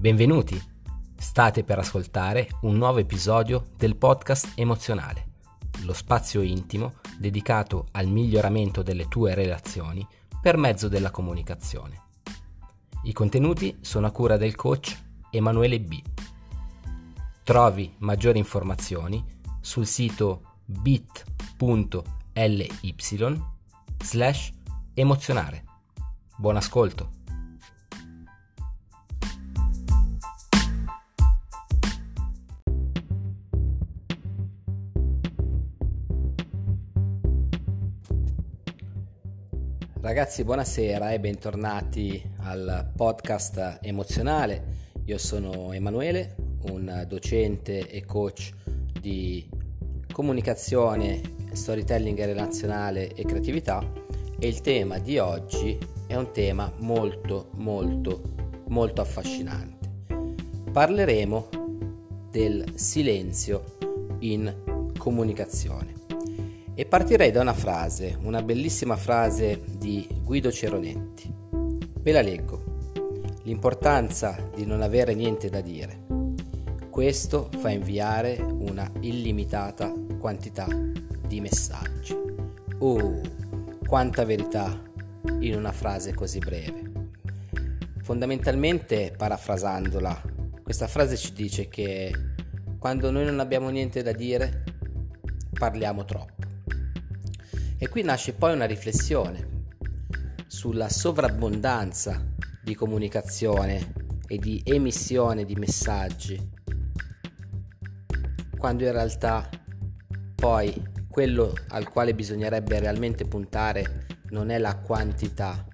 Benvenuti! State per ascoltare un nuovo episodio del podcast emozionale, lo spazio intimo dedicato al miglioramento delle tue relazioni per mezzo della comunicazione. I contenuti sono a cura del coach Emanuele B. Trovi maggiori informazioni sul sito bit.ly slash emozionare. Buon ascolto! Ragazzi, buonasera e bentornati al podcast emozionale. Io sono Emanuele, un docente e coach di comunicazione, storytelling relazionale e creatività e il tema di oggi è un tema molto molto molto affascinante. Parleremo del silenzio in comunicazione. E partirei da una frase, una bellissima frase di Guido Ceronetti. Ve la leggo. L'importanza di non avere niente da dire. Questo fa inviare una illimitata quantità di messaggi. Oh, quanta verità in una frase così breve. Fondamentalmente, parafrasandola, questa frase ci dice che quando noi non abbiamo niente da dire, parliamo troppo. E qui nasce poi una riflessione sulla sovrabbondanza di comunicazione e di emissione di messaggi, quando in realtà poi quello al quale bisognerebbe realmente puntare non è la quantità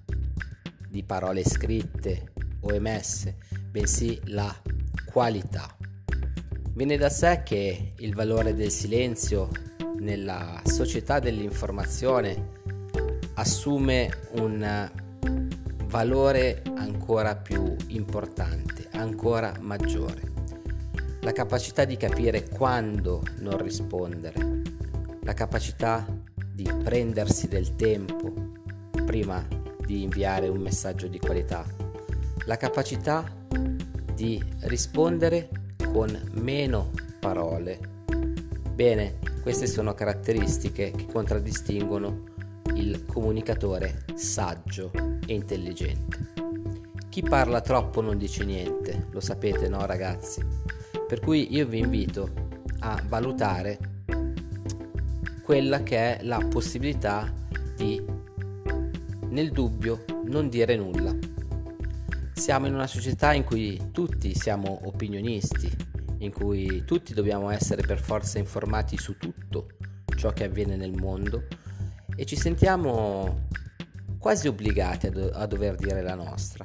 di parole scritte o emesse, bensì la qualità. Viene da sé che il valore del silenzio nella società dell'informazione assume un valore ancora più importante, ancora maggiore. La capacità di capire quando non rispondere, la capacità di prendersi del tempo prima di inviare un messaggio di qualità, la capacità di rispondere con meno parole. Bene, queste sono caratteristiche che contraddistinguono il comunicatore saggio e intelligente. Chi parla troppo non dice niente, lo sapete no ragazzi? Per cui io vi invito a valutare quella che è la possibilità di, nel dubbio, non dire nulla. Siamo in una società in cui tutti siamo opinionisti, in cui tutti dobbiamo essere per forza informati su tutto ciò che avviene nel mondo e ci sentiamo quasi obbligati a, do- a dover dire la nostra.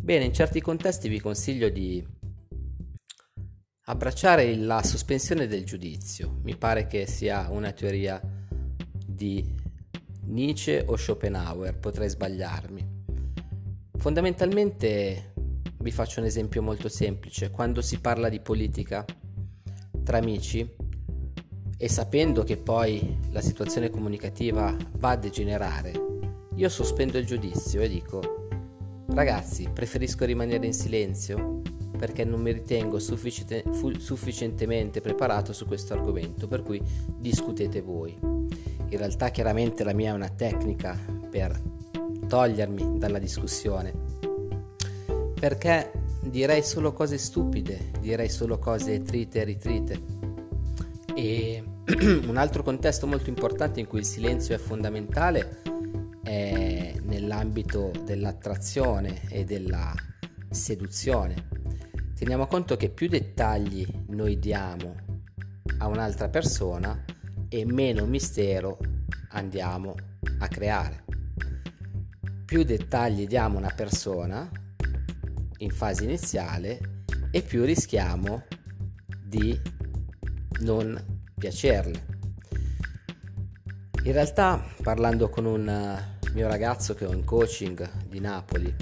Bene, in certi contesti vi consiglio di abbracciare la sospensione del giudizio. Mi pare che sia una teoria di Nietzsche o Schopenhauer, potrei sbagliarmi. Fondamentalmente vi faccio un esempio molto semplice. Quando si parla di politica tra amici e sapendo che poi la situazione comunicativa va a degenerare, io sospendo il giudizio e dico ragazzi, preferisco rimanere in silenzio perché non mi ritengo suffici- fu- sufficientemente preparato su questo argomento, per cui discutete voi. In realtà chiaramente la mia è una tecnica per togliermi dalla discussione perché direi solo cose stupide, direi solo cose trite e ritrite. E un altro contesto molto importante in cui il silenzio è fondamentale è nell'ambito dell'attrazione e della seduzione. Teniamo conto che più dettagli noi diamo a un'altra persona e meno mistero andiamo a creare. Più dettagli diamo a una persona in fase iniziale e più rischiamo di non piacerle. In realtà, parlando con un eh, mio ragazzo che ho in coaching di Napoli,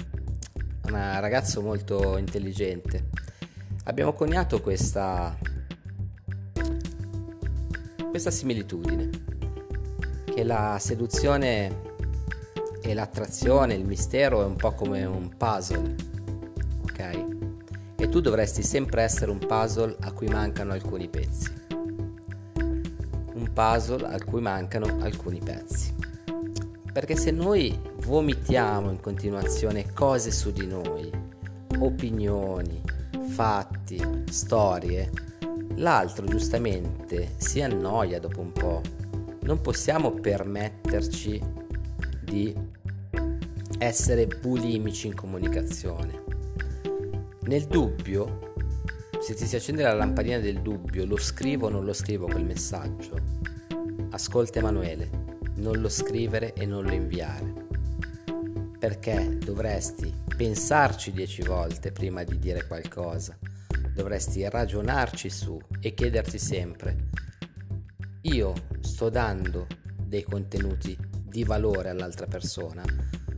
un ragazzo molto intelligente, abbiamo coniato questa, questa similitudine, che la seduzione e l'attrazione, il mistero è un po' come un puzzle tu dovresti sempre essere un puzzle a cui mancano alcuni pezzi. Un puzzle a cui mancano alcuni pezzi. Perché se noi vomitiamo in continuazione cose su di noi, opinioni, fatti, storie, l'altro giustamente si annoia dopo un po'. Non possiamo permetterci di essere bulimici in comunicazione. Nel dubbio, se ti si accende la lampadina del dubbio, lo scrivo o non lo scrivo quel messaggio? Ascolta Emanuele, non lo scrivere e non lo inviare. Perché dovresti pensarci dieci volte prima di dire qualcosa. Dovresti ragionarci su e chiederti sempre, io sto dando dei contenuti di valore all'altra persona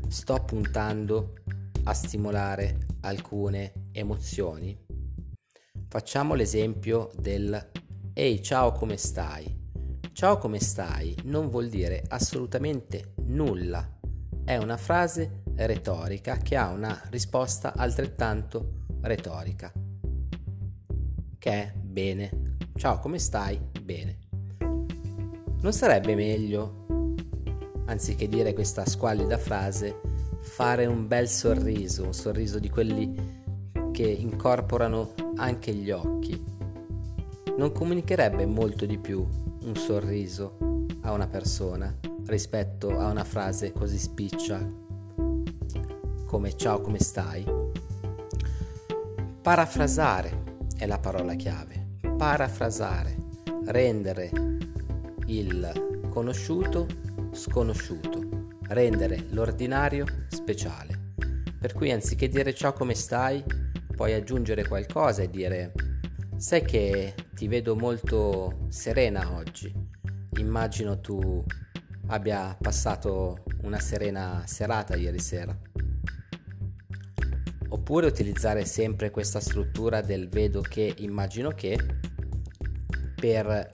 sto puntando a stimolare alcune emozioni? Facciamo l'esempio del Ehi, ciao, come stai? Ciao, come stai? Non vuol dire assolutamente nulla. È una frase retorica che ha una risposta altrettanto retorica. Che è bene. Ciao, come stai? Bene. Non sarebbe meglio anziché dire questa squallida frase, fare un bel sorriso, un sorriso di quelli che incorporano anche gli occhi. Non comunicherebbe molto di più un sorriso a una persona rispetto a una frase così spiccia come ciao come stai? Parafrasare è la parola chiave. Parafrasare, rendere il conosciuto sconosciuto, rendere l'ordinario speciale. Per cui anziché dire ciao come stai, puoi aggiungere qualcosa e dire sai che ti vedo molto serena oggi. Immagino tu abbia passato una serena serata ieri sera. Oppure utilizzare sempre questa struttura del vedo che, immagino che, per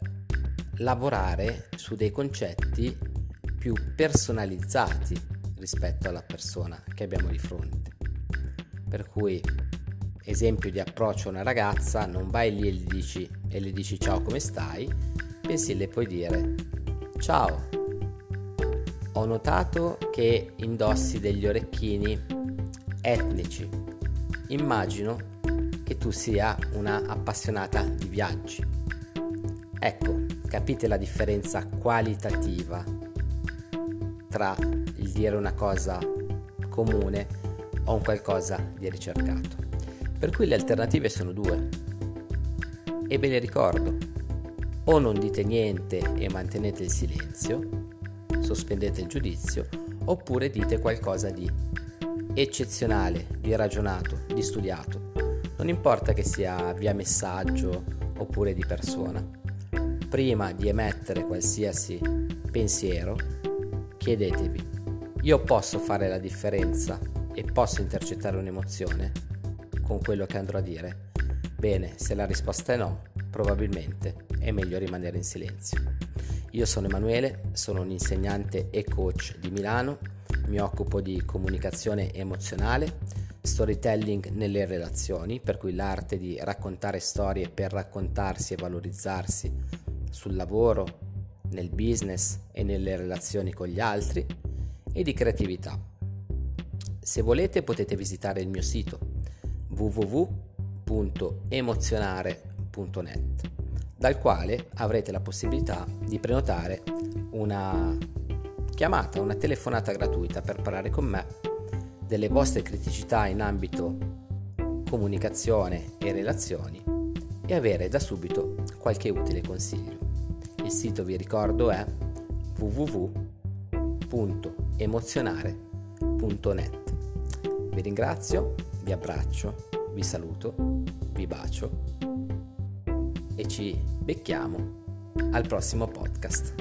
lavorare su dei concetti più personalizzati rispetto alla persona che abbiamo di fronte. Per cui, esempio di approccio a una ragazza, non vai lì e gli dici, le dici ciao come stai, bensì le puoi dire ciao, ho notato che indossi degli orecchini etnici. Immagino che tu sia una appassionata di viaggi. Ecco, capite la differenza qualitativa tra il dire una cosa comune o un qualcosa di ricercato. Per cui le alternative sono due. E ve le ricordo. O non dite niente e mantenete il silenzio, sospendete il giudizio, oppure dite qualcosa di eccezionale, di ragionato, di studiato. Non importa che sia via messaggio oppure di persona. Prima di emettere qualsiasi pensiero, chiedetevi, io posso fare la differenza e posso intercettare un'emozione con quello che andrò a dire? Bene, se la risposta è no, probabilmente è meglio rimanere in silenzio. Io sono Emanuele, sono un insegnante e coach di Milano, mi occupo di comunicazione emozionale, storytelling nelle relazioni, per cui l'arte di raccontare storie per raccontarsi e valorizzarsi sul lavoro, nel business e nelle relazioni con gli altri e di creatività. Se volete potete visitare il mio sito www.emozionare.net dal quale avrete la possibilità di prenotare una chiamata, una telefonata gratuita per parlare con me delle vostre criticità in ambito comunicazione e relazioni e avere da subito qualche utile consiglio. Il sito vi ricordo è www.emozionare.net. Vi ringrazio, vi abbraccio, vi saluto, vi bacio e ci becchiamo al prossimo podcast.